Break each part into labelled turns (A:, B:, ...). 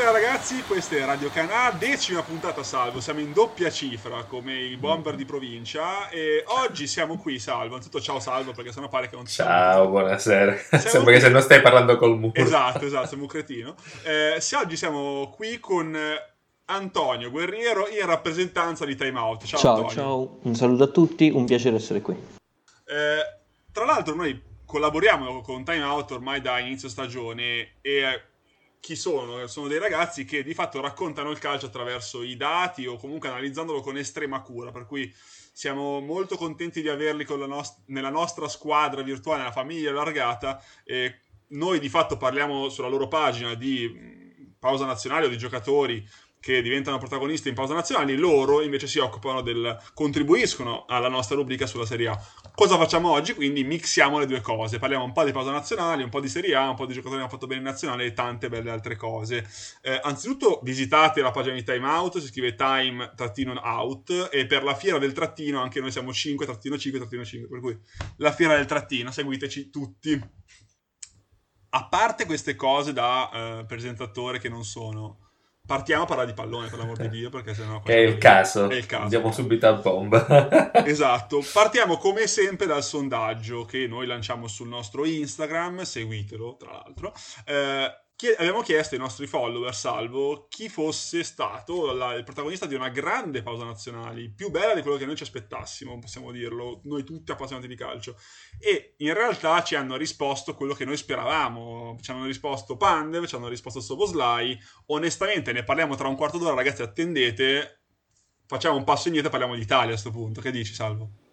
A: Buonasera ragazzi, questa è Radio Canà, decima puntata Salvo, siamo in doppia cifra come i bomber di provincia e oggi siamo qui Salvo, anzitutto ciao Salvo perché sennò pare che non
B: ti Ciao, buonasera, siamo sembra qui... che se non stai parlando col muro.
A: Esatto, esatto, siamo un cretino. Eh, se oggi siamo qui con Antonio Guerriero in rappresentanza di Time Out.
C: Ciao, ciao, ciao, un saluto a tutti, un piacere essere qui.
A: Eh, tra l'altro noi collaboriamo con Time Out ormai da inizio stagione e chi sono? Sono dei ragazzi che di fatto raccontano il calcio attraverso i dati o comunque analizzandolo con estrema cura, per cui siamo molto contenti di averli nost- nella nostra squadra virtuale, nella famiglia allargata. E noi di fatto parliamo sulla loro pagina di pausa nazionale o di giocatori che diventano protagonisti in pausa nazionali, loro invece si occupano del contribuiscono alla nostra rubrica sulla Serie A. Cosa facciamo oggi? Quindi mixiamo le due cose. Parliamo un po' di pausa nazionali, un po' di Serie A, un po' di giocatori che hanno fatto bene in nazionale e tante belle altre cose. Eh, anzitutto visitate la pagina di Time Out, si scrive time-out e per la fiera del trattino anche noi siamo 5-5-5, per cui la fiera del trattino, seguiteci tutti. A parte queste cose da eh, presentatore che non sono Partiamo a parlare di pallone, per l'amor di Dio, perché sennò...
B: È il caso. È il caso. Andiamo subito al bomba.
A: esatto. Partiamo come sempre dal sondaggio che noi lanciamo sul nostro Instagram, seguitelo tra l'altro. Eh, abbiamo chiesto ai nostri follower, salvo chi fosse stato la, il protagonista di una grande pausa nazionale, più bella di quello che noi ci aspettassimo, possiamo dirlo, noi tutti appassionati di calcio. E in realtà ci hanno risposto quello che noi speravamo. Ci hanno risposto Pandev, ci hanno risposto Soboslai. Onestamente, ne parliamo tra un quarto d'ora, ragazzi, attendete. Facciamo un passo indietro e parliamo d'Italia a questo punto. Che dici, Salvo?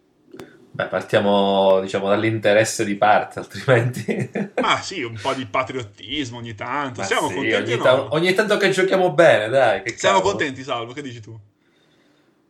B: Beh, partiamo diciamo dall'interesse di parte, altrimenti.
A: Ma sì, un po' di patriottismo ogni tanto.
B: Ma
A: Siamo
B: sì,
A: contenti.
B: Ogni, ta- ogni, tanto che giochiamo bene, dai.
A: Siamo cavolo. contenti, Salvo. Che dici tu?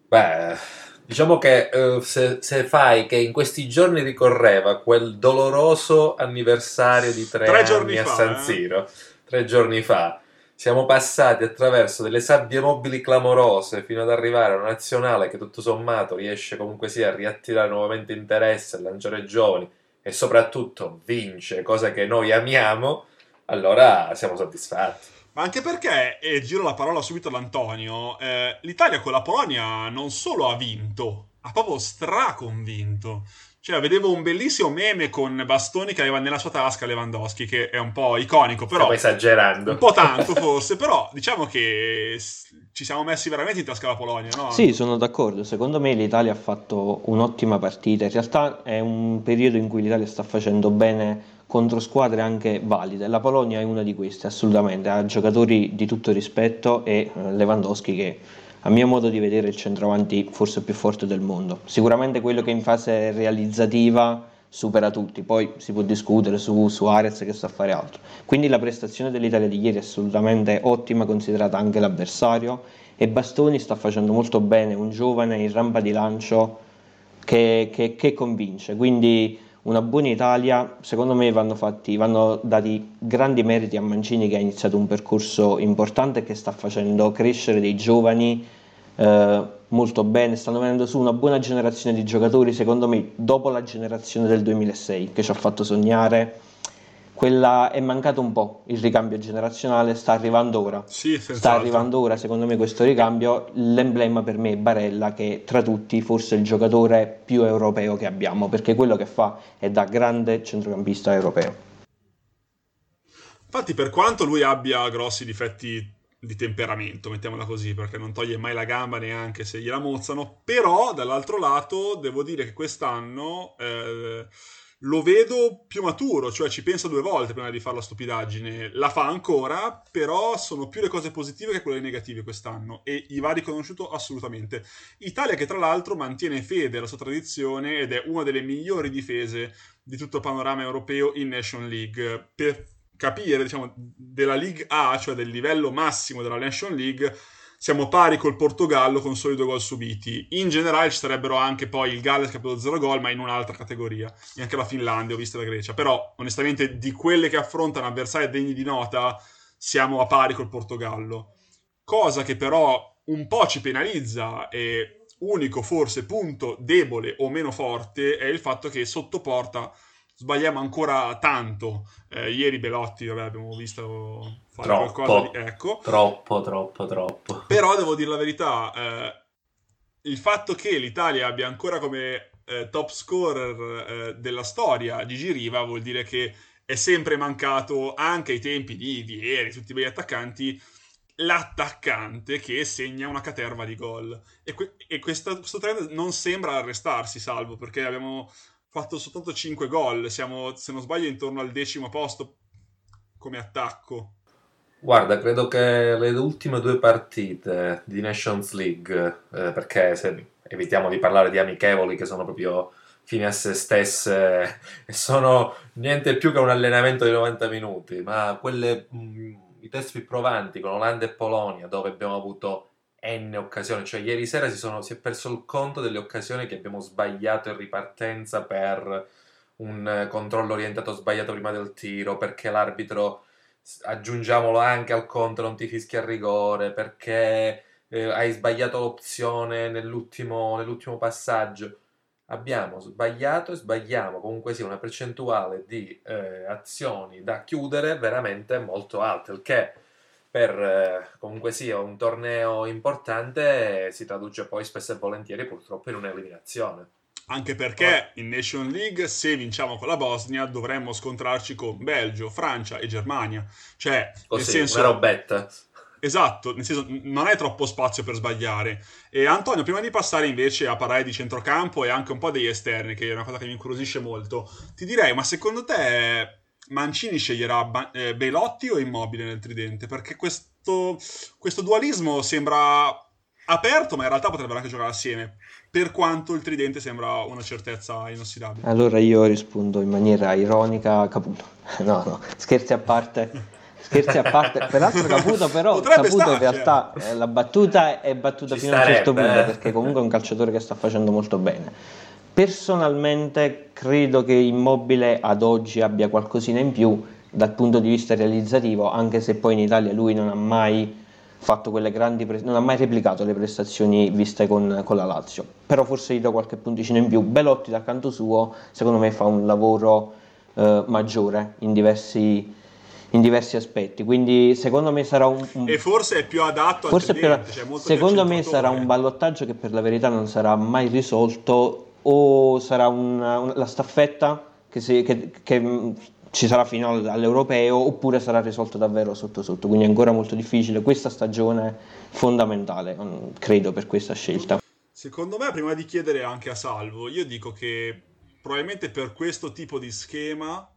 B: Beh, diciamo che uh, se, se, fai che in questi giorni ricorreva quel doloroso anniversario di tre, tre anni a San eh? Siro, eh? tre giorni fa siamo passati attraverso delle sabbie mobili clamorose fino ad arrivare a una nazionale che tutto sommato riesce comunque sia a riattirare nuovamente interesse, a lanciare giovani e soprattutto vince, cosa che noi amiamo, allora siamo soddisfatti.
A: Ma anche perché, e giro la parola subito ad Antonio, eh, l'Italia con la Polonia non solo ha vinto, ha proprio straconvinto. Cioè, vedevo un bellissimo meme con Bastoni che aveva nella sua tasca Lewandowski, che è un po' iconico, però...
B: Stiamo esagerando.
A: Un po' tanto, forse, però diciamo che ci siamo messi veramente in tasca la Polonia, no?
C: Sì, sono d'accordo. Secondo me l'Italia ha fatto un'ottima partita. In realtà è un periodo in cui l'Italia sta facendo bene contro squadre anche valide. La Polonia è una di queste, assolutamente. Ha giocatori di tutto rispetto e eh, Lewandowski che a mio modo di vedere il centravanti forse più forte del mondo. Sicuramente quello che in fase realizzativa supera tutti, poi si può discutere su Suarez che sta a fare altro. Quindi la prestazione dell'Italia di ieri è assolutamente ottima, considerata anche l'avversario e Bastoni sta facendo molto bene, un giovane in rampa di lancio che, che, che convince, quindi una buona Italia, secondo me vanno, fatti, vanno dati grandi meriti a Mancini che ha iniziato un percorso importante e che sta facendo crescere dei giovani eh, molto bene, stanno venendo su una buona generazione di giocatori, secondo me dopo la generazione del 2006 che ci ha fatto sognare quella è mancato un po' il ricambio generazionale, sta arrivando ora.
A: Sì,
C: sta arrivando ora, secondo me, questo ricambio. L'emblema per me è Barella, che tra tutti forse è il giocatore più europeo che abbiamo, perché quello che fa è da grande centrocampista europeo.
A: Infatti, per quanto lui abbia grossi difetti di temperamento, mettiamola così, perché non toglie mai la gamba neanche se gliela mozzano, però dall'altro lato devo dire che quest'anno... Eh, lo vedo più maturo, cioè ci pensa due volte prima di fare la stupidaggine. La fa ancora, però sono più le cose positive che quelle negative quest'anno e gli va riconosciuto assolutamente. Italia che tra l'altro mantiene fede alla sua tradizione ed è una delle migliori difese di tutto il panorama europeo in Nation League. Per capire, diciamo, della League A, cioè del livello massimo della Nation League, siamo pari col Portogallo con soli due gol subiti. In generale ci sarebbero anche poi il Galles che ha preso 0 gol, ma in un'altra categoria. E anche la Finlandia, ho visto la Grecia. Però, onestamente, di quelle che affrontano avversari degni di nota, siamo a pari col Portogallo. Cosa che però un po' ci penalizza e unico forse punto debole o meno forte è il fatto che sotto porta sbagliamo ancora tanto. Eh, ieri Belotti, vabbè, abbiamo visto fare
B: troppo,
A: qualcosa di... Ecco.
B: Troppo, troppo, troppo.
A: Però devo dire la verità, eh, il fatto che l'Italia abbia ancora come eh, top scorer eh, della storia Gigi Riva vuol dire che è sempre mancato anche ai tempi di Vieri, tutti i bei attaccanti, l'attaccante che segna una caterva di gol. E, que- e questo, questo trend non sembra arrestarsi, salvo, perché abbiamo fatto soltanto 5 gol, siamo, se non sbaglio, intorno al decimo posto come attacco.
B: Guarda, credo che le ultime due partite di Nations League, eh, perché se evitiamo di parlare di amichevoli che sono proprio fine a se stesse e sono niente più che un allenamento di 90 minuti, ma quelle, mh, mm, i test più provanti con Olanda e Polonia, dove abbiamo avuto N occasioni, cioè ieri sera si, sono, si è perso il conto delle occasioni che abbiamo sbagliato in ripartenza per un controllo orientato sbagliato prima del tiro, perché l'arbitro, aggiungiamolo anche al conto, non ti fischia a rigore, perché eh, hai sbagliato l'opzione nell'ultimo, nell'ultimo passaggio. Abbiamo sbagliato e sbagliamo comunque sia una percentuale di eh, azioni da chiudere veramente molto alta, il che per eh, comunque sia un torneo importante si traduce poi spesso e volentieri purtroppo in un'eliminazione.
A: Anche perché in Nation League, se vinciamo con la Bosnia, dovremmo scontrarci con Belgio, Francia e Germania. Cioè,
B: Così, nel senso, una robetta.
A: Esatto, nel senso non è troppo spazio per sbagliare. E Antonio, prima di passare invece a parlare di centrocampo e anche un po' degli esterni, che è una cosa che mi incuriosisce molto, ti direi, ma secondo te Mancini sceglierà ba- eh, Belotti o Immobile nel tridente? Perché questo, questo dualismo sembra aperto, ma in realtà potrebbero anche giocare assieme, per quanto il tridente sembra una certezza inossidabile.
C: Allora io rispondo in maniera ironica, Caputo. No, no, scherzi a parte. Scherzi a parte, peraltro Caputo però Potrebbe Caputo in realtà eh, la battuta è battuta Ci fino a un certo punto eh. perché comunque è un calciatore che sta facendo molto bene Personalmente credo che Immobile ad oggi abbia qualcosina in più dal punto di vista realizzativo, anche se poi in Italia lui non ha mai fatto quelle grandi pre- non ha mai replicato le prestazioni viste con, con, la Lazio. Però forse gli do qualche punticino in più. Belotti dal canto suo, secondo me, fa un lavoro eh, maggiore in diversi, in diversi aspetti. Quindi secondo me sarà un, un...
A: e forse è più adatto
C: forse più... cioè secondo me sarà un ballottaggio che per la verità non sarà mai risolto o sarà una, una, la staffetta che, si, che, che, ci sarà fino all'europeo oppure sarà risolto davvero sotto sotto, quindi è ancora molto difficile. Questa stagione fondamentale, mm, credo, per questa scelta.
A: Secondo me, prima di chiedere anche a Salvo, io dico che probabilmente per questo tipo di schema,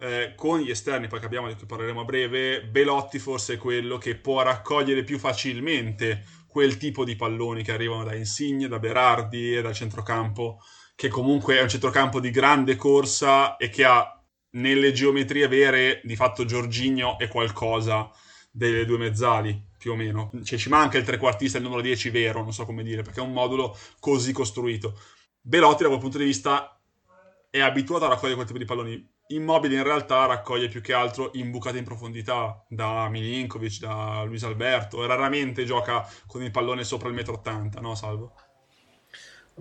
A: eh, con gli esterni, poi capiamo di cui parleremo a breve, Belotti forse è quello che può raccogliere più facilmente quel tipo di palloni che arrivano da Insigne, da Berardi e dal centrocampo, che comunque è un centrocampo di grande corsa e che ha nelle geometrie vere di fatto Giorginio e qualcosa delle due mezzali più o meno. Cioè, ci manca il trequartista, il numero 10 vero, non so come dire, perché è un modulo così costruito. Belotti, da quel punto di vista, è abituato a raccogliere quel tipo di palloni Immobile in realtà raccoglie più che altro imbucate in profondità da Milinkovic, da Luis Alberto, raramente gioca con il pallone sopra il metro 80, no Salvo?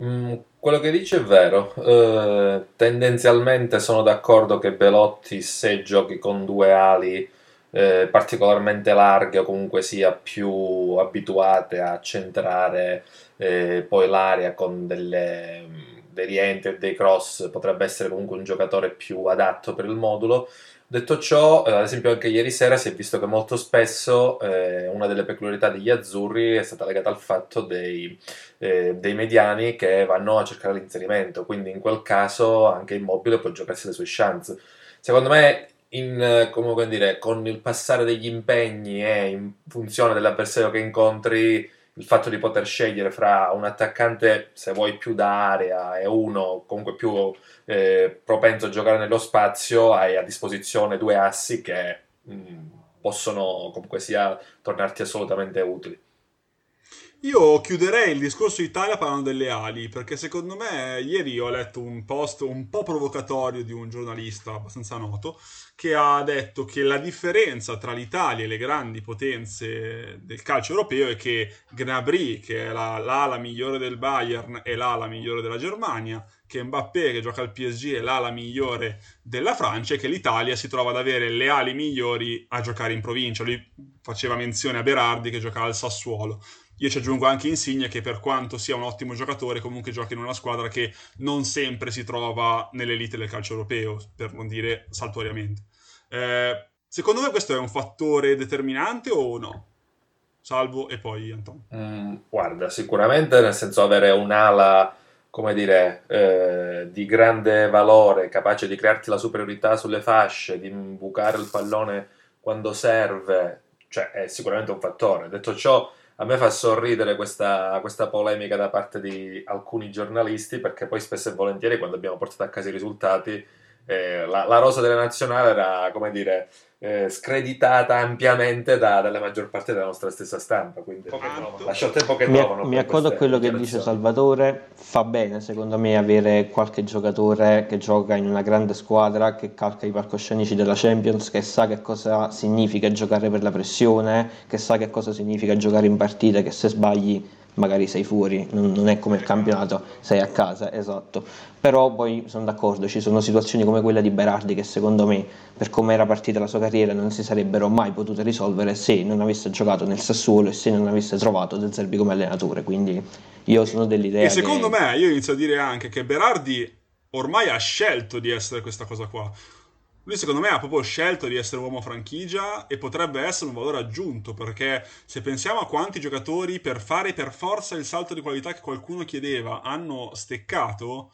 B: Mm, quello che dice è vero, uh, tendenzialmente sono d'accordo che Belotti se giochi con due ali eh, particolarmente larghe o comunque sia più abituate a centrare eh, poi l'area con delle dei rientri e dei cross potrebbe essere comunque un giocatore più adatto per il modulo. Detto ciò, eh, ad esempio anche ieri sera si è visto che molto spesso eh, una delle peculiarità degli azzurri è stata legata al fatto dei, eh, dei, mediani che vanno a cercare l'inserimento, quindi in quel caso anche Immobile può giocarsi le sue chance. Secondo me, in, dire, con il passare degli impegni e in funzione dell'avversario che incontri, il fatto di poter scegliere fra un attaccante, se vuoi, più da area e uno comunque più eh, propenso a giocare nello spazio, hai a disposizione due assi che mh, mm, possono comunque sia tornarti assolutamente utili.
A: Io chiuderei il discorso Italia parlando delle ali, perché secondo me ieri ho letto un post un po' provocatorio di un giornalista abbastanza noto che ha detto che la differenza tra l'Italia e le grandi potenze del calcio europeo è che Gnabry, che è la, l'ala migliore del Bayern, è l'ala migliore della Germania, che Mbappé, che gioca al PSG, è l'ala migliore della Francia e che l'Italia si trova ad avere le ali migliori a giocare in provincia. Lui faceva menzione a Berardi che giocava al Sassuolo. Io ci aggiungo anche Insigne che per quanto sia un ottimo giocatore comunque gioca in una squadra che non sempre si trova nell'elite del calcio europeo, per non dire saltuariamente. Eh, secondo me questo è un fattore determinante o no? Salvo e poi Antonio.
B: Mm, guarda, sicuramente nel senso avere un'ala come dire, eh, di grande valore, capace di crearti la superiorità sulle fasce, di imbucare il pallone quando serve, cioè è sicuramente un fattore. Detto ciò, a me fa sorridere questa, questa, polemica da parte di alcuni giornalisti perché poi spesso e volentieri quando abbiamo portato a casa i risultati eh, la, la, rosa della nazionale era, come dire, eh, screditata ampiamente da, dalla maggior parte della nostra stessa stampa. Quindi lascio il tempo che
C: mi,
B: trovano.
C: Mi accodo a quello che dice Salvatore. Fa bene, secondo me, avere qualche giocatore che gioca in una grande squadra, che calca i palcoscenici della Champions, che sa che cosa significa giocare per la pressione, che sa che cosa significa giocare in partite, che se sbagli magari sei fuori, non, è come il campionato, sei a casa, esatto. Però poi sono d'accordo, ci sono situazioni come quella di Berardi che secondo me, per come era partita la sua carriera, non si sarebbero mai potute risolvere se non avesse giocato nel Sassuolo e se non avesse trovato De Zerbi come allenatore. Quindi io sono dell'idea.
A: E secondo che... me, io inizio a dire anche che Berardi ormai ha scelto di essere questa cosa qua lui secondo me ha proprio scelto di essere uomo franchigia e potrebbe essere un valore aggiunto perché se pensiamo a quanti giocatori per fare per forza il salto di qualità che qualcuno chiedeva hanno steccato,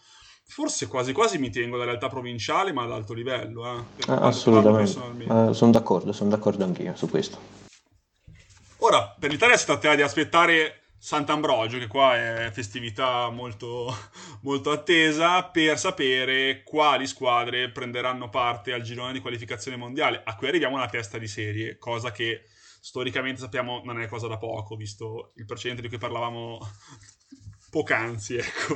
A: forse quasi quasi mi tengo da realtà provinciale ma ad alto livello. Eh,
C: ah, assolutamente, uh, sono d'accordo, sono d'accordo anch'io su questo.
A: Ora, per l'Italia si tratterà di aspettare Sant'Ambrogio, che qua è festività molto, molto attesa, per sapere quali squadre prenderanno parte al girone di qualificazione mondiale, a cui arriviamo alla testa di serie, cosa che storicamente sappiamo non è cosa da poco, visto il precedente di cui parlavamo poc'anzi, ecco.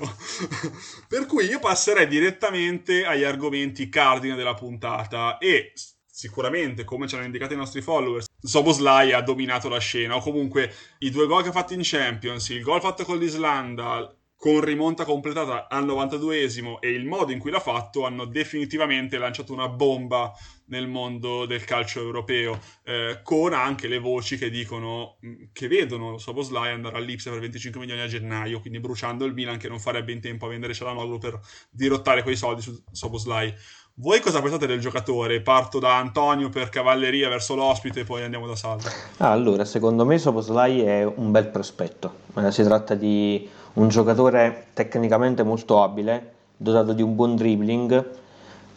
A: per cui io passerei direttamente agli argomenti cardine della puntata e sicuramente, come ci hanno indicato i nostri followers, Soboslai ha dominato la scena, o comunque i due gol che ha fatto in Champions, il gol fatto con l'Islanda, con rimonta completata al 92esimo e il modo in cui l'ha fatto hanno definitivamente lanciato una bomba nel mondo del calcio europeo, eh, con anche le voci che dicono mm, che vedono Soboslai andare all'Ipsia per 25 milioni a gennaio, quindi bruciando il Milan che non farebbe in tempo a vendere Cialanoglu per dirottare quei soldi su Soboslai. Voi cosa pensate del giocatore? Parto da Antonio per cavalleria verso l'ospite e poi andiamo da Salvo.
C: Ah, allora, secondo me Soposlai è un bel prospetto. Eh, si tratta di un giocatore tecnicamente molto abile, dotato di un buon dribbling.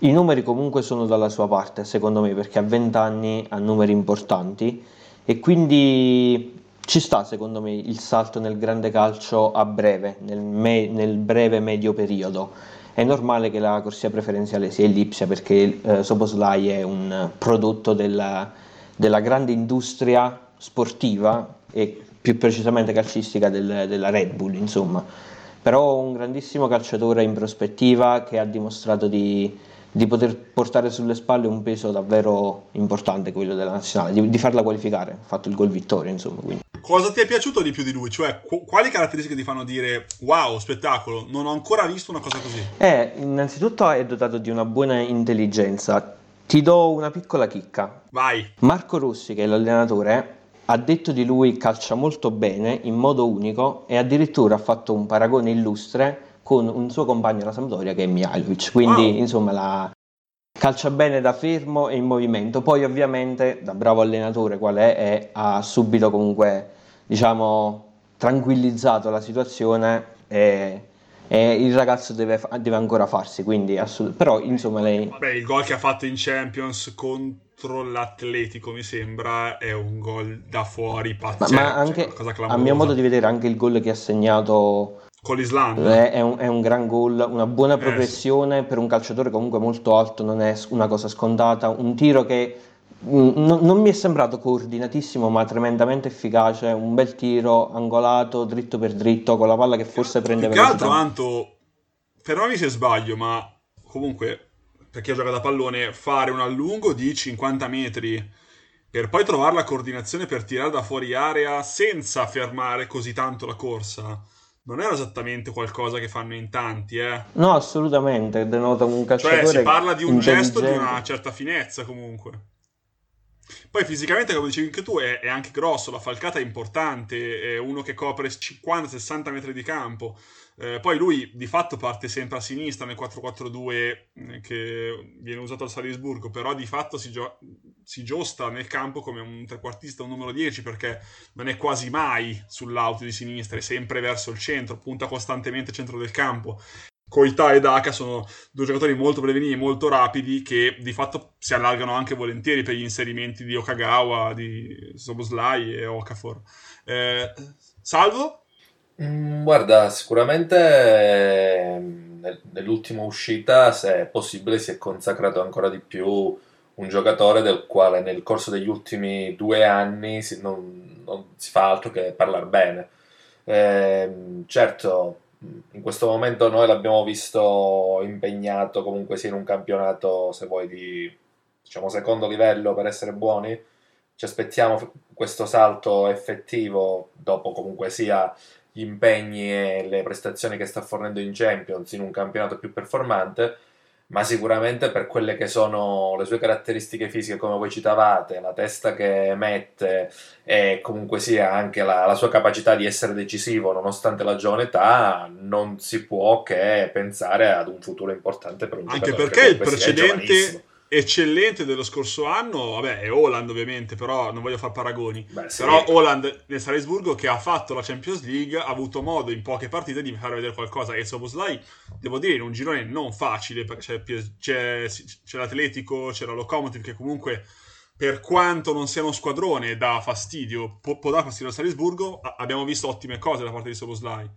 C: I numeri comunque sono dalla sua parte, secondo me, perché a 20 anni ha numeri importanti e quindi ci sta, secondo me, il salto nel grande calcio a breve, nel, me- nel breve medio periodo è normale che la corsia preferenziale sia ellipsia perché eh, Soboslai è un prodotto della, della, grande industria sportiva e più precisamente calcistica del, della Red Bull, insomma. Però un grandissimo calciatore in prospettiva che ha dimostrato di, di poter portare sulle spalle un peso davvero importante, quello della nazionale, di, di farla qualificare, ha fatto il gol vittoria, insomma. Quindi.
A: Cosa ti è piaciuto di più di lui? Cioè, qu- quali caratteristiche ti fanno dire wow, spettacolo, non ho ancora visto una cosa così?
C: Eh, innanzitutto è dotato di una buona intelligenza. Ti do una piccola chicca.
A: Vai.
C: Marco Rossi, che è l'allenatore, ha detto di lui calcia molto bene, in modo unico, e addirittura ha fatto un paragone illustre con un suo compagno alla Sampdoria che è Mihailovic. Quindi, wow. insomma, la, calcia bene da fermo e in movimento. Poi ovviamente da bravo allenatore qual è, è ha subito comunque diciamo tranquillizzato la situazione e, e il ragazzo deve, deve, ancora farsi, quindi assolut- però insomma lei...
A: Beh, il gol che ha fatto in Champions contro l'Atletico mi sembra è un gol da fuori pazzesco.
C: Ma, ma anche, cioè, a mio modo di vedere, anche il gol che ha segnato
A: con l'Islanda.
C: È un, è un gran gol, una buona progressione eh, per un calciatore comunque molto alto, non è una cosa scontata. Un tiro che Mm, non mi è sembrato coordinatissimo, ma tremendamente efficace. Un bel tiro angolato, dritto per dritto, con la palla che forse prende
A: Più velocità. Che altro, Anto, fermami se sbaglio, ma comunque, per chi ha giocato a pallone, fare un allungo di 50 metri per poi trovare la coordinazione per tirare da fuori area senza fermare così tanto la corsa non era esattamente qualcosa che fanno in tanti, eh.
C: No, assolutamente, denota un calciatore
A: Cioè, si parla di un gesto di una certa finezza, comunque. Poi fisicamente, come dicevi anche tu, è, è, anche grosso, la falcata è importante, è uno che copre 50-60 metri di campo. Eh, poi lui di fatto parte sempre a sinistra nel 4-4-2 eh, che viene usato al Salisburgo, però di fatto si, gio- si, giosta nel campo come un trequartista, un numero 10, perché non è quasi mai sull'auto di sinistra, è sempre verso il centro, punta costantemente al centro del campo. Koita e Daka sono due giocatori molto preveniti e molto rapidi che di fatto si allargano anche volentieri per gli inserimenti di Okagawa, di Soboslai e Okafor. Eh, salvo?
B: Mm, guarda, sicuramente eh, nell'ultima uscita, se è possibile, si è consacrato ancora di più un giocatore del quale nel corso degli ultimi due anni si, non, non, si fa altro che parlare bene. Eh, certo, in questo momento noi l'abbiamo visto impegnato comunque sia in un campionato, se vuoi, di diciamo, secondo livello per essere buoni. Ci aspettiamo questo salto effettivo dopo comunque sia gli impegni e le prestazioni che sta fornendo in Champions in un campionato più performante ma sicuramente per quelle che sono le sue caratteristiche fisiche, come voi citavate, la testa che mette e comunque sia anche la, la, sua capacità di essere decisivo nonostante la giovane età, non si può che pensare ad un futuro importante per un
A: Anche giocatore. Anche perché il precedente eccellente dello scorso anno, vabbè, è Holland ovviamente, però non voglio fare paragoni. Beh, sì. Però Holland nel Salisburgo che ha fatto la Champions League ha avuto modo in poche partite di far vedere qualcosa e Soboslai, devo dire, in un girone non facile, perché c'è, c'è, c'è l'Atletico, c'è la Locomotive che comunque per quanto non sia uno squadrone dà fastidio, può, può dare fastidio al Salisburgo, abbiamo visto ottime cose da parte di Soboslai.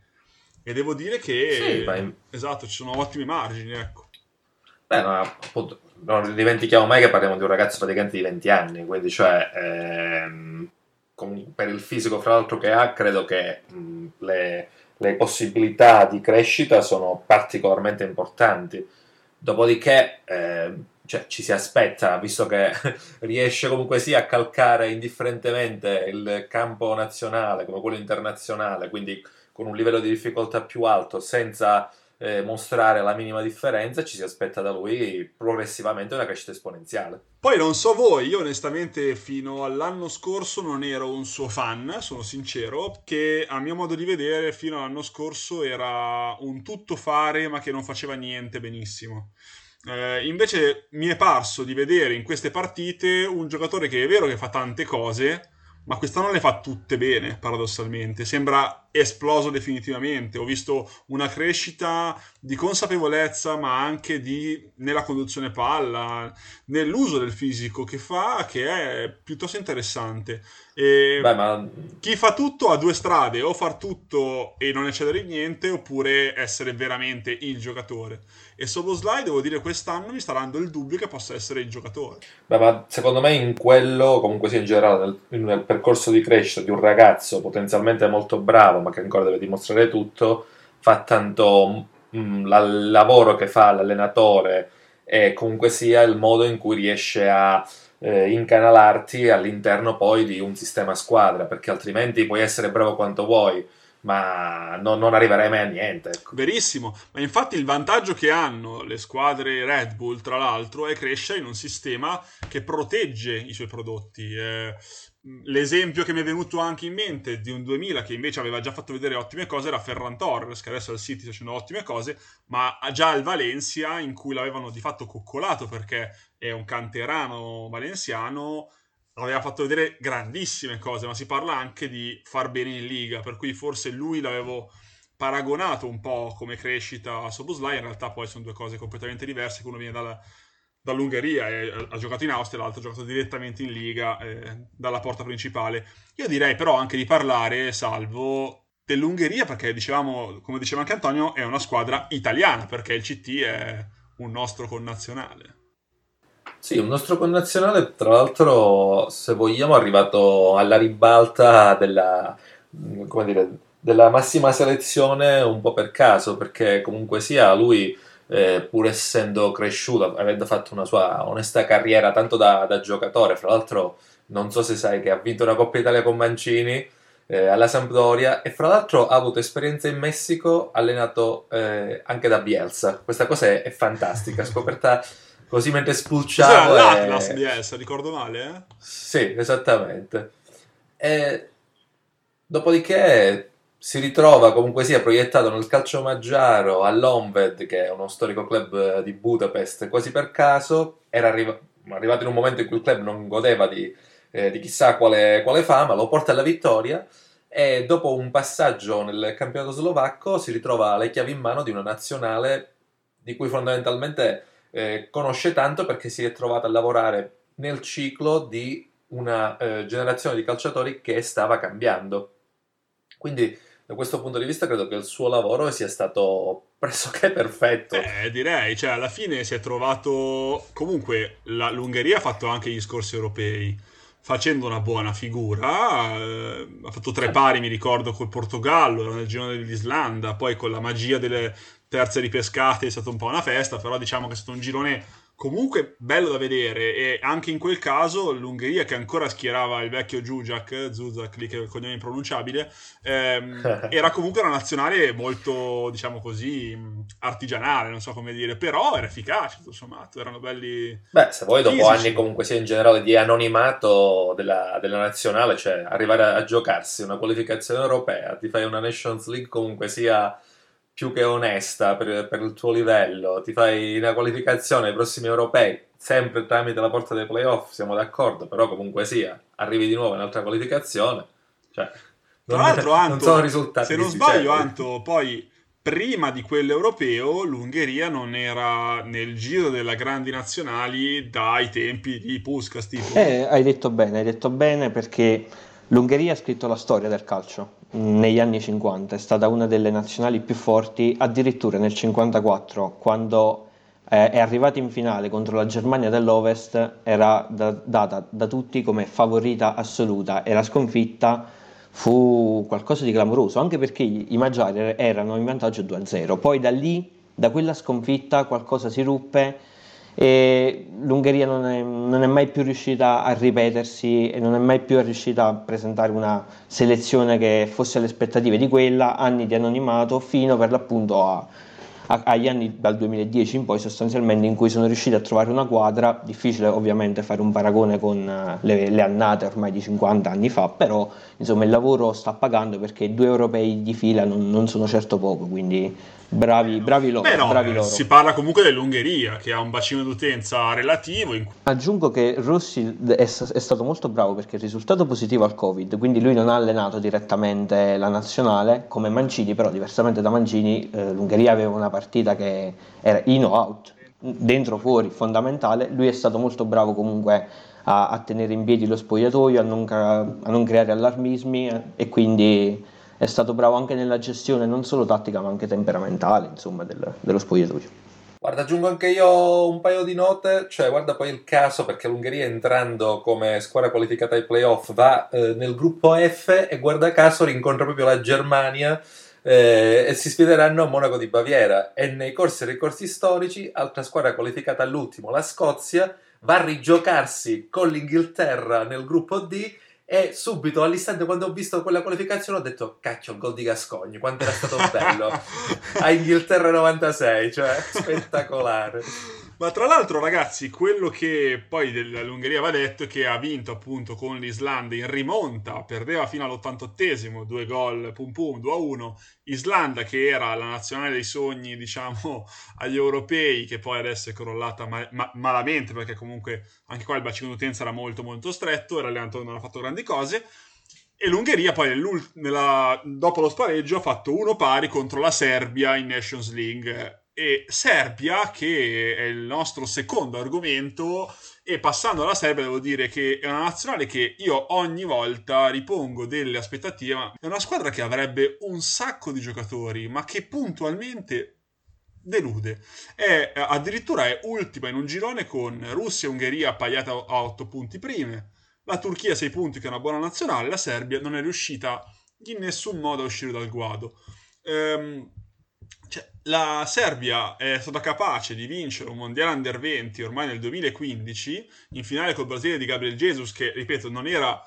A: E devo dire che... Sì, esatto, ci sono ottimi margini, ecco.
B: Beh, ma appunto, non dimentichiamo mai che parliamo di un ragazzo praticamente di 20 anni, quindi cioè, ehm, con, per il fisico fra l'altro che ha, credo che mh, le, le, possibilità di crescita sono particolarmente importanti. Dopodiché eh, cioè, ci si aspetta, visto che riesce comunque sia a calcare indifferentemente il campo nazionale come quello internazionale, quindi con un livello di difficoltà più alto, senza eh, mostrare la minima differenza, ci si aspetta da lui progressivamente una crescita esponenziale.
A: Poi non so voi, io onestamente fino all'anno scorso non ero un suo fan, sono sincero, che a mio modo di vedere fino all'anno scorso era un tutto fare ma che non faceva niente benissimo. Eh, invece mi è parso di vedere in queste partite un giocatore che è vero che fa tante cose, ma quest'anno le fa tutte bene, paradossalmente. Sembra esploso definitivamente. Ho visto una crescita di consapevolezza, ma anche di, nella conduzione palla, nell'uso del fisico che fa, che è piuttosto interessante. E Beh, ma... Chi fa tutto ha due strade, o far tutto e non eccedere in niente, oppure essere veramente il giocatore. E Soboslai, devo dire, quest'anno mi sta dando il dubbio che possa essere il giocatore.
B: Beh, ma secondo me in quello, comunque sia in generale, nel, nel percorso di crescita di un ragazzo potenzialmente molto bravo, ma che ancora deve dimostrare tutto, fa tanto mm, la, il lavoro che fa l'allenatore e comunque sia il modo in cui riesce a eh, incanalarti all'interno poi di un sistema squadra, perché altrimenti puoi essere bravo quanto vuoi, ma non, non arriverei mai a niente. Ecco.
A: Verissimo, ma infatti il vantaggio che hanno le squadre Red Bull, tra l'altro, è crescere in un sistema che protegge i suoi prodotti. Eh, l'esempio che mi è venuto anche in mente di un 2000 che invece aveva già fatto vedere ottime cose era Ferran Torres, che adesso al City sta facendo ottime cose, ma già al Valencia in cui l'avevano di fatto coccolato perché è un canterano valenziano aveva fatto vedere grandissime cose, ma si parla anche di far bene in Liga, per cui forse lui l'avevo paragonato un po' come crescita a Soboslai, in realtà poi sono due cose completamente diverse, uno viene dalla, dall'Ungheria e ha giocato in Austria, l'altro ha giocato direttamente in Liga eh, dalla porta principale. Io direi però anche di parlare, salvo, dell'Ungheria, perché dicevamo, come diceva anche Antonio, è una squadra italiana, perché il CT è un nostro connazionale.
B: Sì, un nostro connazionale, tra l'altro, se vogliamo, è arrivato alla ribalta della, dire, della massima selezione un po' per caso, perché comunque sia lui, eh, pur essendo cresciuto, avendo fatto una sua onesta carriera tanto da, da, giocatore, fra l'altro non so se sai che ha vinto una Coppa Italia con Mancini eh, alla Sampdoria e fra l'altro ha avuto esperienza in Messico allenato eh, anche da Bielsa. Questa cosa è, è fantastica, scoperta Così mentre spulciavo...
A: Cos'era l'Atlas e... di essa, ricordo male, eh?
B: Sì, esattamente. E... Dopodiché si ritrova comunque sia proiettato nel calcio maggiaro all'Onved, che è uno storico club di Budapest, quasi per caso. Era arri... arrivato in un momento in cui il club non godeva di, eh, di chissà quale, quale fama, lo porta alla vittoria e dopo un passaggio nel campionato slovacco si ritrova le chiavi in mano di una nazionale di cui fondamentalmente eh, conosce tanto perché si è trovato a lavorare nel ciclo di una eh, generazione di calciatori che stava cambiando. Quindi da questo punto di vista credo che il suo lavoro sia stato pressoché perfetto.
A: Eh, direi, cioè alla fine si è trovato comunque la, l'Ungheria ha fatto anche gli scorsi europei facendo una buona figura, eh, ha fatto tre pari mi ricordo col Portogallo, era nel girone dell'Islanda, poi con la magia delle, terze ripescate è stata un po' una festa, però diciamo che è stato un girone comunque bello da vedere e anche in quel caso l'Ungheria che ancora schierava il vecchio Zuzak, Zuzak lì che è il cognome impronunciabile, ehm, era comunque una nazionale molto, diciamo così, artigianale, non so come dire, però era efficace tutto sommato, erano belli...
B: Beh, se vuoi dopo anni comunque sia in generale di anonimato della, della nazionale, cioè arrivare a, a giocarsi una qualificazione europea, ti fai una Nations League comunque sia più che onesta per, per, il tuo livello, ti fai una qualificazione ai prossimi europei, sempre tramite la porta dei playoff, siamo d'accordo, però comunque sia, arrivi di nuovo in un'altra qualificazione, cioè,
A: Tra l'altro, Anto, non sono risultati se non sbaglio, Anto, poi prima di quell'europeo l'Ungheria non era nel giro della grandi nazionali dai tempi di Puskas tipo.
C: Eh, hai detto bene, hai detto bene perché l'Ungheria ha scritto la storia del calcio negli anni 50, è stata una delle nazionali più forti, addirittura nel 54, quando eh, è arrivata in finale contro la Germania dell'Ovest, era da, data da tutti come favorita assoluta e la sconfitta fu qualcosa di clamoroso, anche perché i Magiari erano in vantaggio 2-0. Poi da lì, da quella sconfitta, qualcosa si ruppe e l'Ungheria non è, non è, mai più riuscita a ripetersi e non è mai più riuscita a presentare una selezione che fosse alle aspettative di quella, anni di anonimato fino per l'appunto a, a, agli anni dal 2010 in poi sostanzialmente in cui sono riusciti a trovare una quadra, difficile ovviamente fare un paragone con eh, le, le annate ormai di 50 anni fa, però insomma il lavoro sta pagando perché due europei di fila non, non sono certo poco, quindi Bravi, bravi loro,
A: Beh, no,
C: bravi loro.
A: Si parla comunque dell'Ungheria che ha un bacino d'utenza relativo. In...
C: Aggiungo che Rossi è, è, stato molto bravo perché il risultato positivo al Covid, quindi lui non ha allenato direttamente la nazionale come Mancini, però diversamente da Mancini eh, l'Ungheria aveva una partita che era in o out, dentro fuori, fondamentale. Lui è stato molto bravo comunque a, a tenere in piedi lo spogliatoio, a non, a non creare allarmismi eh, e quindi è stato bravo anche nella gestione non solo tattica ma anche temperamentale insomma, del, dello spogliatoio.
B: Guarda, aggiungo anche io un paio di note, cioè guarda poi il caso perché l'Ungheria entrando come squadra qualificata ai playoff va eh, nel gruppo F e guarda caso rincontra proprio la Germania eh, e si sfideranno a Monaco di Baviera e nei corsi e ricorsi storici altra squadra qualificata all'ultimo, la Scozia, va a rigiocarsi con l'Inghilterra nel gruppo D e subito all'istante quando ho visto quella qualificazione ho detto cacchio il gol di Gascogni quanto era stato bello. A Inghilterra 96 cioè spettacolare
A: ma tra l'altro, ragazzi, quello che poi dell'Ungheria va detto è che ha vinto appunto con l'Islanda in rimonta, perdeva fino all'88esimo, due gol pum pum, 2-1. Islanda che era la nazionale dei sogni, diciamo, agli europei, che poi adesso è crollata ma- ma- malamente perché comunque anche qua il bacino d'utenza era molto molto stretto, era l'allenatore non ha fatto grandi cose. E l'Ungheria poi nella, dopo lo spareggio ha fatto uno pari contro la Serbia in Nations League e Serbia, che è il nostro secondo argomento, e passando alla Serbia devo dire che è una nazionale che io ogni volta ripongo delle aspettative, è una squadra che avrebbe un sacco di giocatori, ma che puntualmente delude. È, addirittura è ultima in un girone con Russia e Ungheria appagliate a 8 punti prime, la Turchia a 6 punti che è una buona nazionale, la Serbia non è riuscita in nessun modo a uscire dal guado. Ehm, la Serbia è stata capace di vincere un mondiale under 20 ormai nel 2015 in finale col Brasile di Gabriel Jesus che ripeto non era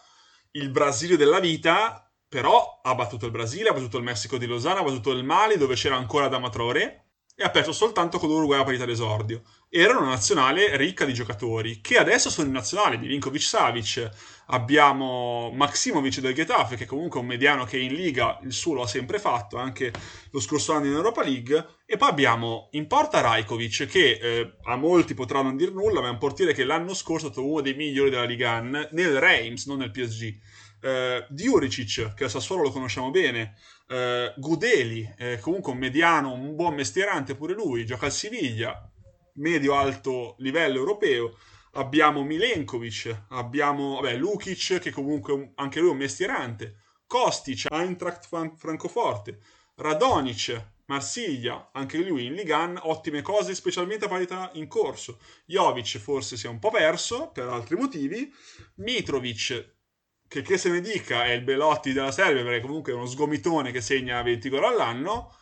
A: il Brasile della vita però ha battuto il Brasile, ha battuto il Messico di Lozano, ha battuto il Mali dove c'era ancora Damatrore e ha perso soltanto con l'Uruguay a parità d'esordio. Era una nazionale ricca di giocatori che adesso sono in nazionale, Milinkovic Savic, abbiamo Maximovic del Getafe che comunque è un mediano che in Liga il suo lo ha sempre fatto, anche lo scorso anno in Europa League, e poi abbiamo in porta Rajkovic che eh, a molti potrà non dir nulla, ma è un portiere che l'anno scorso è stato uno dei migliori della Liga nel Reims, non nel PSG eh, Diuricic, che a Sassuolo lo conosciamo bene, eh, Gudeli, eh, comunque un mediano, un buon mestierante pure lui, gioca al Siviglia, medio-alto livello europeo. Abbiamo Milenkovic, abbiamo vabbè, Lukic, che comunque anche lui è un mestierante, Kostic, Eintracht Francoforte, Radonic, Marsiglia, anche lui in Ligan, ottime cose, specialmente a parità in corso. Jovic forse si è un po' perso per altri motivi. Mitrovic che, che se ne dica è il Belotti della Serbia perché comunque è uno sgomitone che segna 20 gol all'anno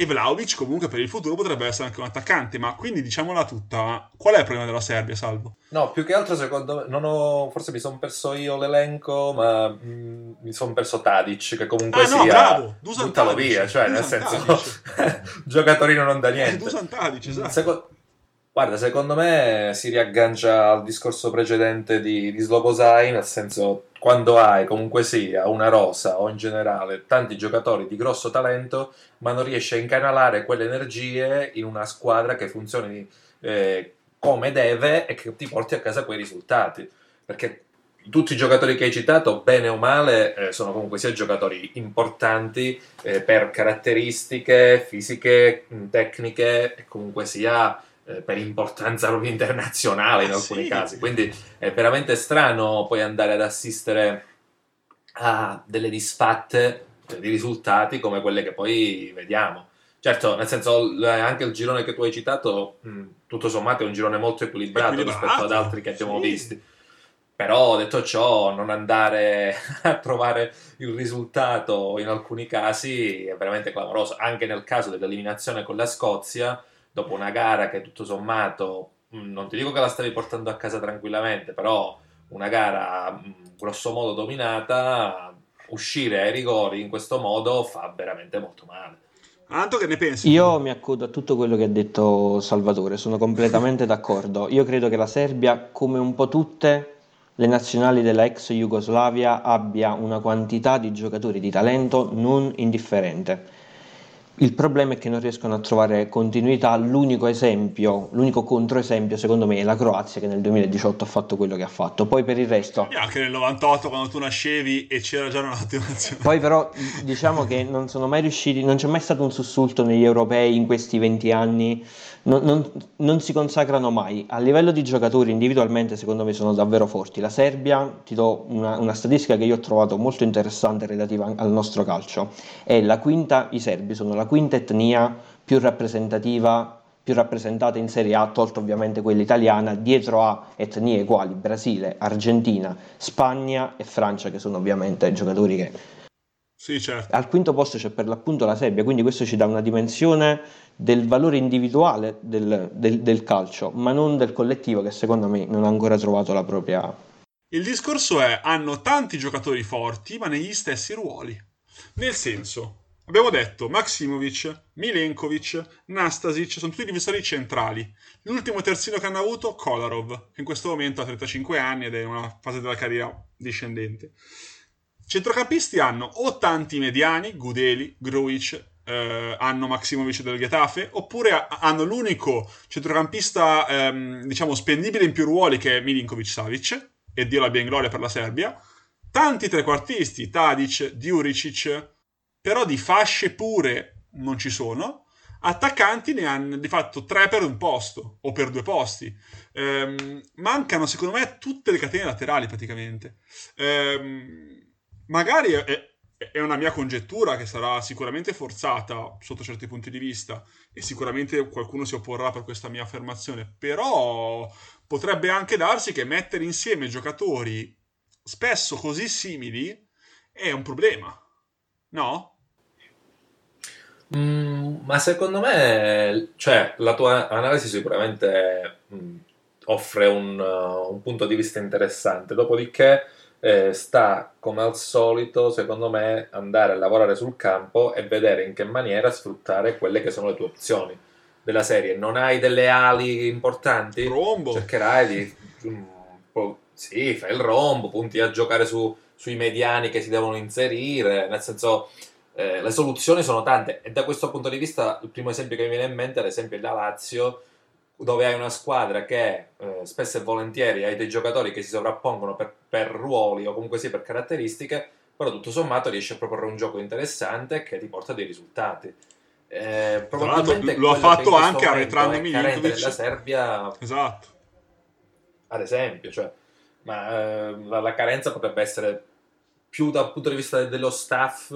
A: e Vlaovic comunque per il futuro potrebbe essere anche un attaccante ma quindi diciamola tutta qual è il problema della Serbia Salvo?
B: No più che altro secondo me non ho, forse mi sono perso io l'elenco ma mh, mm, mi sono perso Tadic che comunque ah, no, sia bravo, Dusan buttalo Tadic, via cioè Dusan nel senso giocatorino non da niente. Eh,
A: Dusan Tadic esatto. Seco-
B: Guarda, secondo me si riaggancia al discorso precedente di, di Slobosai, nel senso quando hai comunque sia una rosa o in generale tanti giocatori di grosso talento, ma non riesci a incanalare quelle energie in una squadra che funzioni eh, come deve e che ti porti a casa quei risultati. Perché tutti i giocatori che hai citato, bene o male, eh, sono comunque sia giocatori importanti eh, per caratteristiche fisiche, tecniche e comunque sia eh, per importanza proprio internazionale in ah, alcuni sì. casi. Quindi è veramente strano poi andare ad assistere a delle disfatte di risultati come quelle che poi vediamo. Certo, nel senso, anche il girone che tu hai citato, tutto sommato è un girone molto equilibrato, equilibrato rispetto ad altri che abbiamo sì. visti. Però detto ciò, non andare a trovare il risultato in alcuni casi è veramente clamoroso. Anche nel caso dell'eliminazione con la Scozia, dopo una gara che tutto sommato, mm, non ti dico che la stavi portando a casa tranquillamente, però una gara mm, grosso modo dominata, uscire ai rigori in questo modo fa veramente molto male.
A: Anto, che ne pensi?
C: Io mi accodo a tutto quello che ha detto Salvatore, sono completamente d'accordo. Io credo che la Serbia, come un po' tutte le nazionali della ex Jugoslavia, abbia una quantità di giocatori di talento non indifferente il problema è che non riescono a trovare continuità. L'unico esempio, l'unico controesempio, secondo me, è la Croazia che nel 2018 ha fatto quello che ha fatto. Poi per il resto.
A: E anche nel 98, quando tu nascevi e c'era già una nazionale.
C: Poi, però, diciamo che non sono mai riusciti, non c'è mai stato un sussulto negli europei in questi 20 anni non, non, non, si consacrano mai. A livello di giocatori individualmente secondo me sono davvero forti. La Serbia, ti do una, una statistica che io ho trovato molto interessante relativa al nostro calcio, è la quinta, i serbi sono la quinta etnia più rappresentativa più rappresentata in Serie A, tolto ovviamente quella italiana, dietro a etnie quali Brasile, Argentina, Spagna e Francia, che sono ovviamente giocatori che
A: sì, certo.
C: Al quinto posto c'è per l'appunto la Serbia, quindi questo ci dà una dimensione del valore individuale del, del, del, calcio, ma non del collettivo che secondo me non ha ancora trovato la propria...
A: Il discorso è, hanno tanti giocatori forti, ma negli stessi ruoli. Nel senso, abbiamo detto Maximovic, Milenkovic, Nastasic, sono tutti difensori centrali. L'ultimo terzino che hanno avuto, Kolarov, che in questo momento ha 35 anni ed è in una fase della carriera discendente. Centrocampisti hanno o tanti mediani, Gudeli, Gruic, eh, hanno Maximovic del Getafe, oppure hanno l'unico centrocampista, ehm, diciamo, spendibile in più ruoli che è Milinkovic Savic, e Dio l'abbia in gloria per la Serbia. Tanti trequartisti, Tadic, Diuricic, però di fasce pure non ci sono. Attaccanti ne hanno di fatto tre per un posto o per due posti. Ehm, mancano, secondo me, tutte le catene laterali praticamente. Ehm, magari è, è una mia congettura che sarà sicuramente forzata sotto certi punti di vista e sicuramente qualcuno si opporrà per questa mia affermazione, però potrebbe anche darsi che mettere insieme giocatori spesso così simili è un problema, no?
B: Mm, ma secondo me, cioè, la tua analisi sicuramente mm, offre un, uh, un, punto di vista interessante, dopodiché eh, sta come al solito, secondo me, andare a lavorare sul campo e vedere in che maniera sfruttare quelle che sono le tue opzioni della serie. Non hai delle ali importanti?
A: Rombo.
B: Cercherai di... Um, sì, fai il rombo, punti a giocare su, sui mediani che si devono inserire, nel senso eh, le soluzioni sono tante e da questo punto di vista il primo esempio che mi viene in mente è l'esempio della Lazio dove hai una squadra che eh, spesso e volentieri hai dei giocatori che si sovrappongono per, per ruoli o comunque sia per caratteristiche però tutto sommato riesce a proporre un gioco interessante che ti porta dei risultati.
A: Eh, probabilmente lo ha fatto anche arretrando
B: Milinkovic. della Serbia.
A: Esatto.
B: Ad esempio cioè, ma eh, la, la, carenza potrebbe essere più dal punto di vista dello staff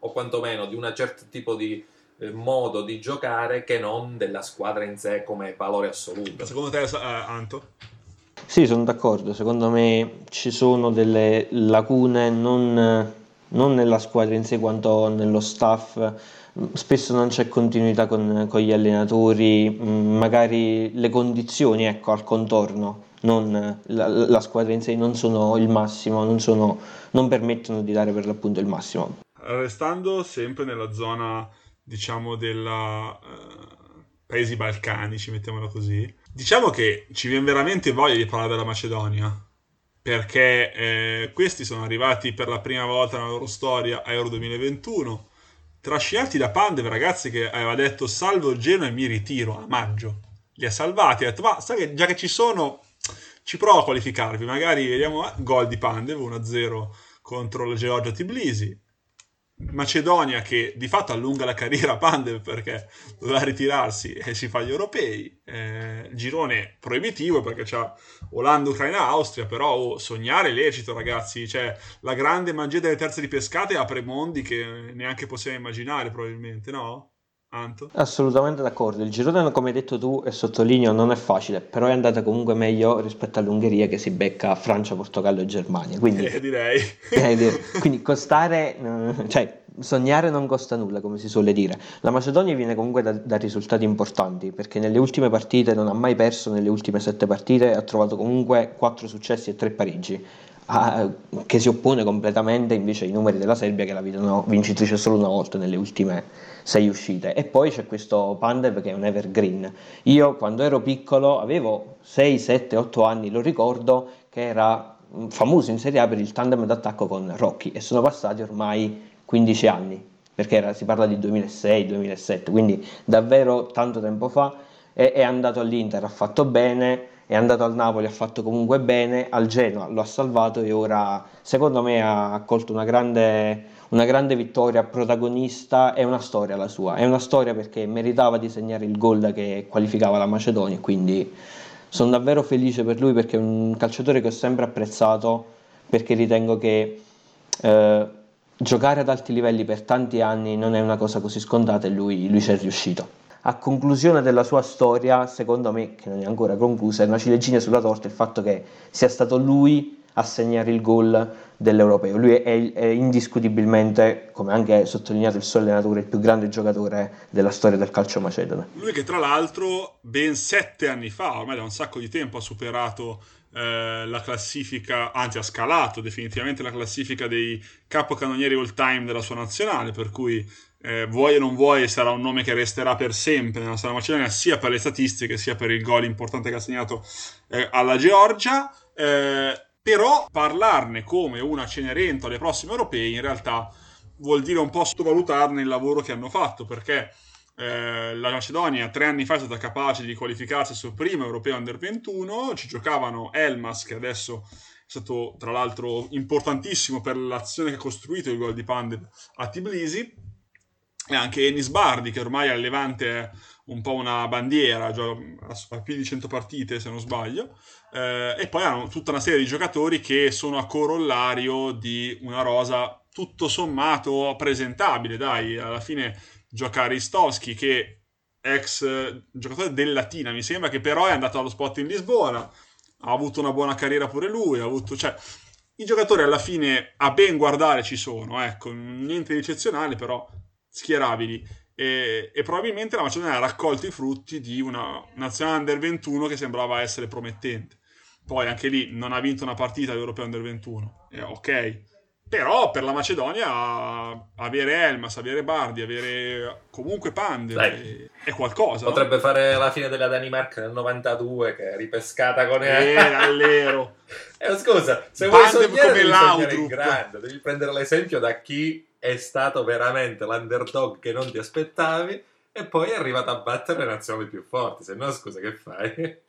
B: o quantomeno di un certo tipo di modo di giocare che non della squadra in sé come valore assoluto.
A: Secondo te, uh, Anto?
C: Sì, sono d'accordo. Secondo me ci sono delle lacune non, non nella squadra in sé quanto nello staff. Spesso non c'è continuità con, con gli allenatori, mm, magari le condizioni ecco, al contorno non, la, la, squadra in sé non sono il massimo, non, sono, non permettono di dare per l'appunto il massimo.
A: Restando sempre nella zona, diciamo, della uh, paesi balcanici, mettiamola così, diciamo che ci viene veramente voglia di parlare della Macedonia. Perché eh, questi sono arrivati per la prima volta nella loro storia a Euro 2021, trascinati da Pandev, ragazzi, che aveva detto salvo il Genoa e mi ritiro a maggio. Li ha salvati, ha detto ma sai che già che ci sono ci provo a qualificarvi, magari vediamo gol di Pandev 1-0 contro la Georgia Tbilisi. Macedonia che di fatto allunga la carriera a Pandev perché doveva ritirarsi e si fa gli europei. Eh, girone proibitivo perché c'ha Olanda, Ucraina, Austria, però oh, sognare è lecito ragazzi, cioè la grande magia delle terze di pescate apre mondi che neanche possiamo immaginare probabilmente, no? Anto?
C: Assolutamente d'accordo. Il girone, come hai detto tu, e sottolineo, non è facile, però è andata comunque meglio rispetto all'Ungheria che si becca Francia, Portogallo e Germania. Quindi,
A: eh, direi.
C: Eh, quindi costare, eh, cioè sognare non costa nulla, come si suole dire. La Macedonia viene comunque da, da, risultati importanti, perché nelle ultime partite non ha mai perso, nelle ultime sette partite ha trovato comunque quattro successi e tre pareggi. A, che si oppone completamente invece ai numeri della Serbia che la vedono vincitrice solo una volta nelle ultime sei uscite. E poi c'è questo Pandev che è un evergreen. Io quando ero piccolo avevo 6, 7, 8 anni, lo ricordo che era famoso in Serie A per il tandem d'attacco con Rocky e sono passati ormai 15 anni perché era, si parla di 2006-2007, quindi davvero tanto tempo fa, e, è andato all'Inter, ha fatto bene, è andato al Napoli, ha fatto comunque bene, al Genoa lo ha salvato e ora secondo me ha colto una grande, una grande vittoria, protagonista, è una storia la sua, è una storia perché meritava di segnare il gol che qualificava la Macedonia, quindi sono davvero felice per lui perché è un calciatore che ho sempre apprezzato perché ritengo che eh, giocare ad alti livelli per tanti anni non è una cosa così scontata e lui, lui ci è riuscito. A conclusione della sua storia, secondo me, che non è ancora conclusa, è una ciliegina sulla torta il fatto che sia stato lui a segnare il gol dell'Europeo. Lui è, è, indiscutibilmente, come anche sottolineato il suo allenatore, il più grande giocatore della storia del calcio macedone.
A: Lui che tra l'altro ben sette anni fa, ormai da un sacco di tempo, ha superato eh, la classifica, anzi ha scalato definitivamente la classifica dei capocannonieri all time della sua nazionale, per cui eh, vuoi o non vuoi sarà un nome che resterà per sempre nella storia macedonia, sia per le statistiche sia per il gol importante che ha segnato eh, alla Georgia. Eh, però parlarne come una Cenerentola alle prossime europee in realtà vuol dire un po' sottovalutarne il lavoro che hanno fatto perché eh, la Macedonia tre anni fa è stata capace di qualificarsi al suo primo europeo under 21 ci giocavano Elmas che adesso è stato tra l'altro importantissimo per l'azione che ha costruito il gol di Pandev a Tbilisi e anche Enis Bardi che ormai al Levante un po' una bandiera, ha più di 100 partite se non sbaglio, eh, e poi hanno tutta una serie di giocatori che sono a corollario di una rosa tutto sommato presentabile, dai, alla fine gioca Aristowski che ex giocatore del Latina, mi sembra che però è andato allo spot in Lisbona, ha avuto una buona carriera pure lui, ha avuto, cioè, i giocatori alla fine a ben guardare ci sono, ecco, niente di eccezionale, però schierabili. E, e, probabilmente la Macedonia ha raccolto i frutti di una nazionale under 21 che sembrava essere promettente. Poi anche lì non ha vinto una partita all'Europeo under 21, eh, ok, però per la Macedonia avere Elmas, avere Bardi, avere comunque Pande è, è, qualcosa.
B: Potrebbe
A: no?
B: fare la fine della Danimarca nel 92 che è ripescata con
A: eh, all'ero.
B: eh, scusa, se vuoi sognare come devi sognare in grande, devi prendere l'esempio da chi è stato veramente l'underdog che non ti aspettavi e poi è arrivato a battere le nazioni più forti, se no scusa che fai?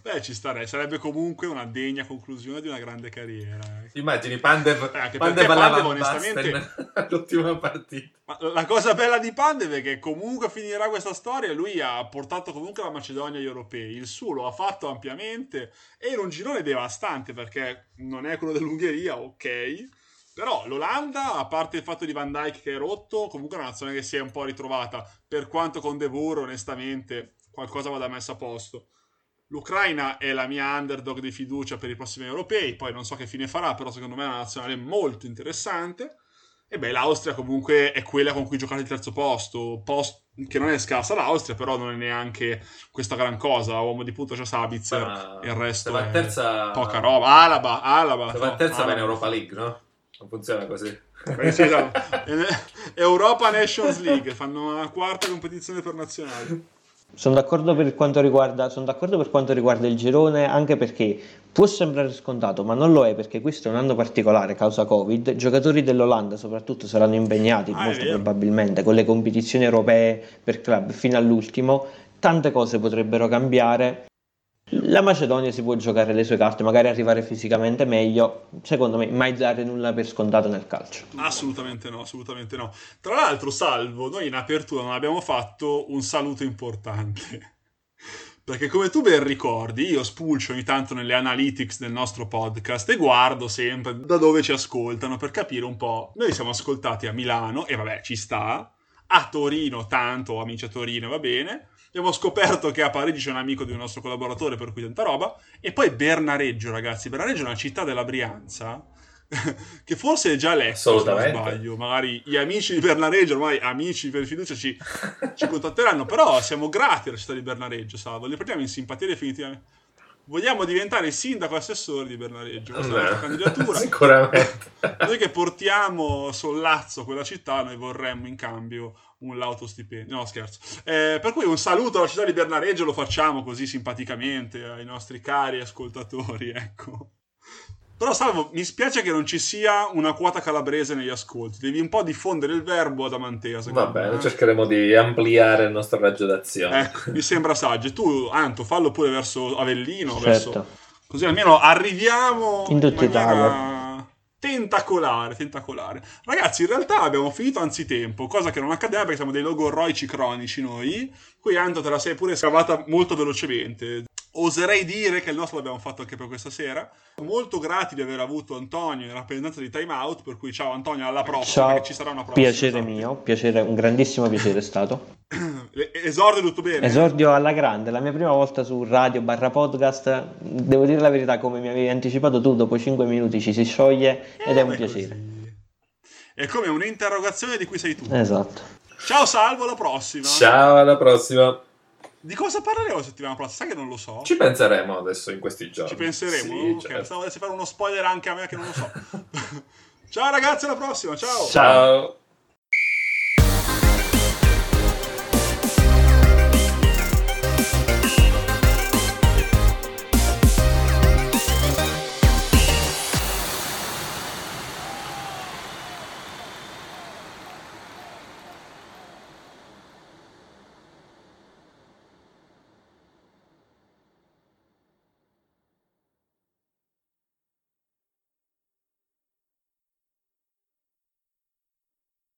A: Beh, ci starei, sarebbe comunque una degna conclusione di una grande carriera.
B: Eh. Immagini Pandev, eh, Pandev, Pandev onestamente l'ultima partita.
A: Ma la cosa bella di Pandev è che comunque finirà questa storia, lui ha portato comunque la Macedonia agli europei, il suo lo ha fatto ampiamente e in un girone devastante perché non è quello dell'Ungheria, ok, però l'Olanda, a parte il fatto di Van Dyke che è rotto, comunque è una nazione che si è un po' ritrovata, per quanto con De Boer onestamente qualcosa vada messo a posto. L'Ucraina è la mia underdog di fiducia per i prossimi europei, poi non so che fine farà, però secondo me è una nazionale molto interessante. E beh, l'Austria comunque è quella con cui giocate il terzo posto, post, che non è scarsa l'Austria, però non è neanche questa gran cosa. Uomo di punto c'è Sabitzer, ah, il resto è terza... poca roba. Alaba, Alaba.
B: Se va terza va in Europa League, no? Non funziona così.
A: Sì. Europa Nations League, fanno una quarta competizione per nazionali.
C: Sono d'accordo, per quanto riguarda, sono d'accordo per quanto riguarda il girone, anche perché può sembrare scontato, ma non lo è perché questo è un anno particolare causa Covid. I giocatori dell'Olanda, soprattutto, saranno impegnati ah, molto probabilmente con le competizioni europee per club fino all'ultimo. Tante cose potrebbero cambiare. La Macedonia si può giocare le sue carte, magari arrivare fisicamente meglio. Secondo me, mai dare nulla per scontato nel calcio.
A: Assolutamente no, assolutamente no. Tra l'altro, salvo, noi in apertura non abbiamo fatto un saluto importante. Perché come tu ben ricordi, io spulcio ogni tanto nelle analytics del nostro podcast e guardo sempre da dove ci ascoltano per capire un po'. Noi siamo ascoltati a Milano e vabbè, ci sta. A Torino, tanto, amici a Torino, va bene abbiamo scoperto che a Parigi c'è un amico di un nostro collaboratore, per cui tanta roba. E poi Bernareggio, ragazzi. Bernareggio è una città della Brianza. che forse è già letto se non sbaglio magari gli amici di Bernareggio ormai amici per fiducia ci, ci contatteranno però siamo grati alla città di Bernareggio Salvo li prendiamo in simpatia definitivamente vogliamo diventare sindaco assessore di Bernareggio questa è la candidatura
B: sicuramente
A: noi che portiamo sollazzo a quella città noi vorremmo in cambio un lauto stipendio. No, scherzo. Eh, per cui un saluto alla città di Bernareggio lo facciamo così simpaticamente ai nostri cari ascoltatori, ecco. Però Salvo, mi spiace che non ci sia una quota calabrese negli ascolti. Devi un po' diffondere il verbo ad Amantea.
B: Va bene, me. cercheremo di ampliare il nostro raggio d'azione.
A: Ecco, mi sembra saggio. Tu, Anto, fallo pure verso Avellino. Certo. Verso... Così almeno arriviamo
C: in tutta Italia
A: tentacolare, tentacolare. Ragazzi, in realtà abbiamo finito anzitempo, cosa che non accadeva perché siamo dei logorroici cronici noi. Qui Anto te la sei pure scavata molto velocemente. Oserei dire che il nostro l'abbiamo fatto anche per questa sera. Molto grati di aver avuto Antonio in rappresentanza di Time Out, per cui ciao Antonio, alla prossima, ciao. ci sarà una prossima.
C: Piacere esatto. mio, piacere, un grandissimo piacere è stato.
A: Esordio tutto bene?
C: Esordio alla grande, la mia prima volta su radio barra podcast, devo dire la verità, come mi avevi anticipato tu, dopo 5 minuti ci si scioglie ed è un piacere. Così.
A: È come un'interrogazione di cui sei tu.
C: Esatto.
A: Ciao Salvo, alla prossima.
B: Ciao, alla prossima.
A: Di cosa parleremo la settimana prossima? Sai che non lo so.
B: Ci penseremo adesso in questi giorni.
A: Ci penseremo? Sì, ok, certo. stavo fare uno spoiler anche a me che non lo so. ciao ragazzi, alla prossima. Ciao.
B: Ciao.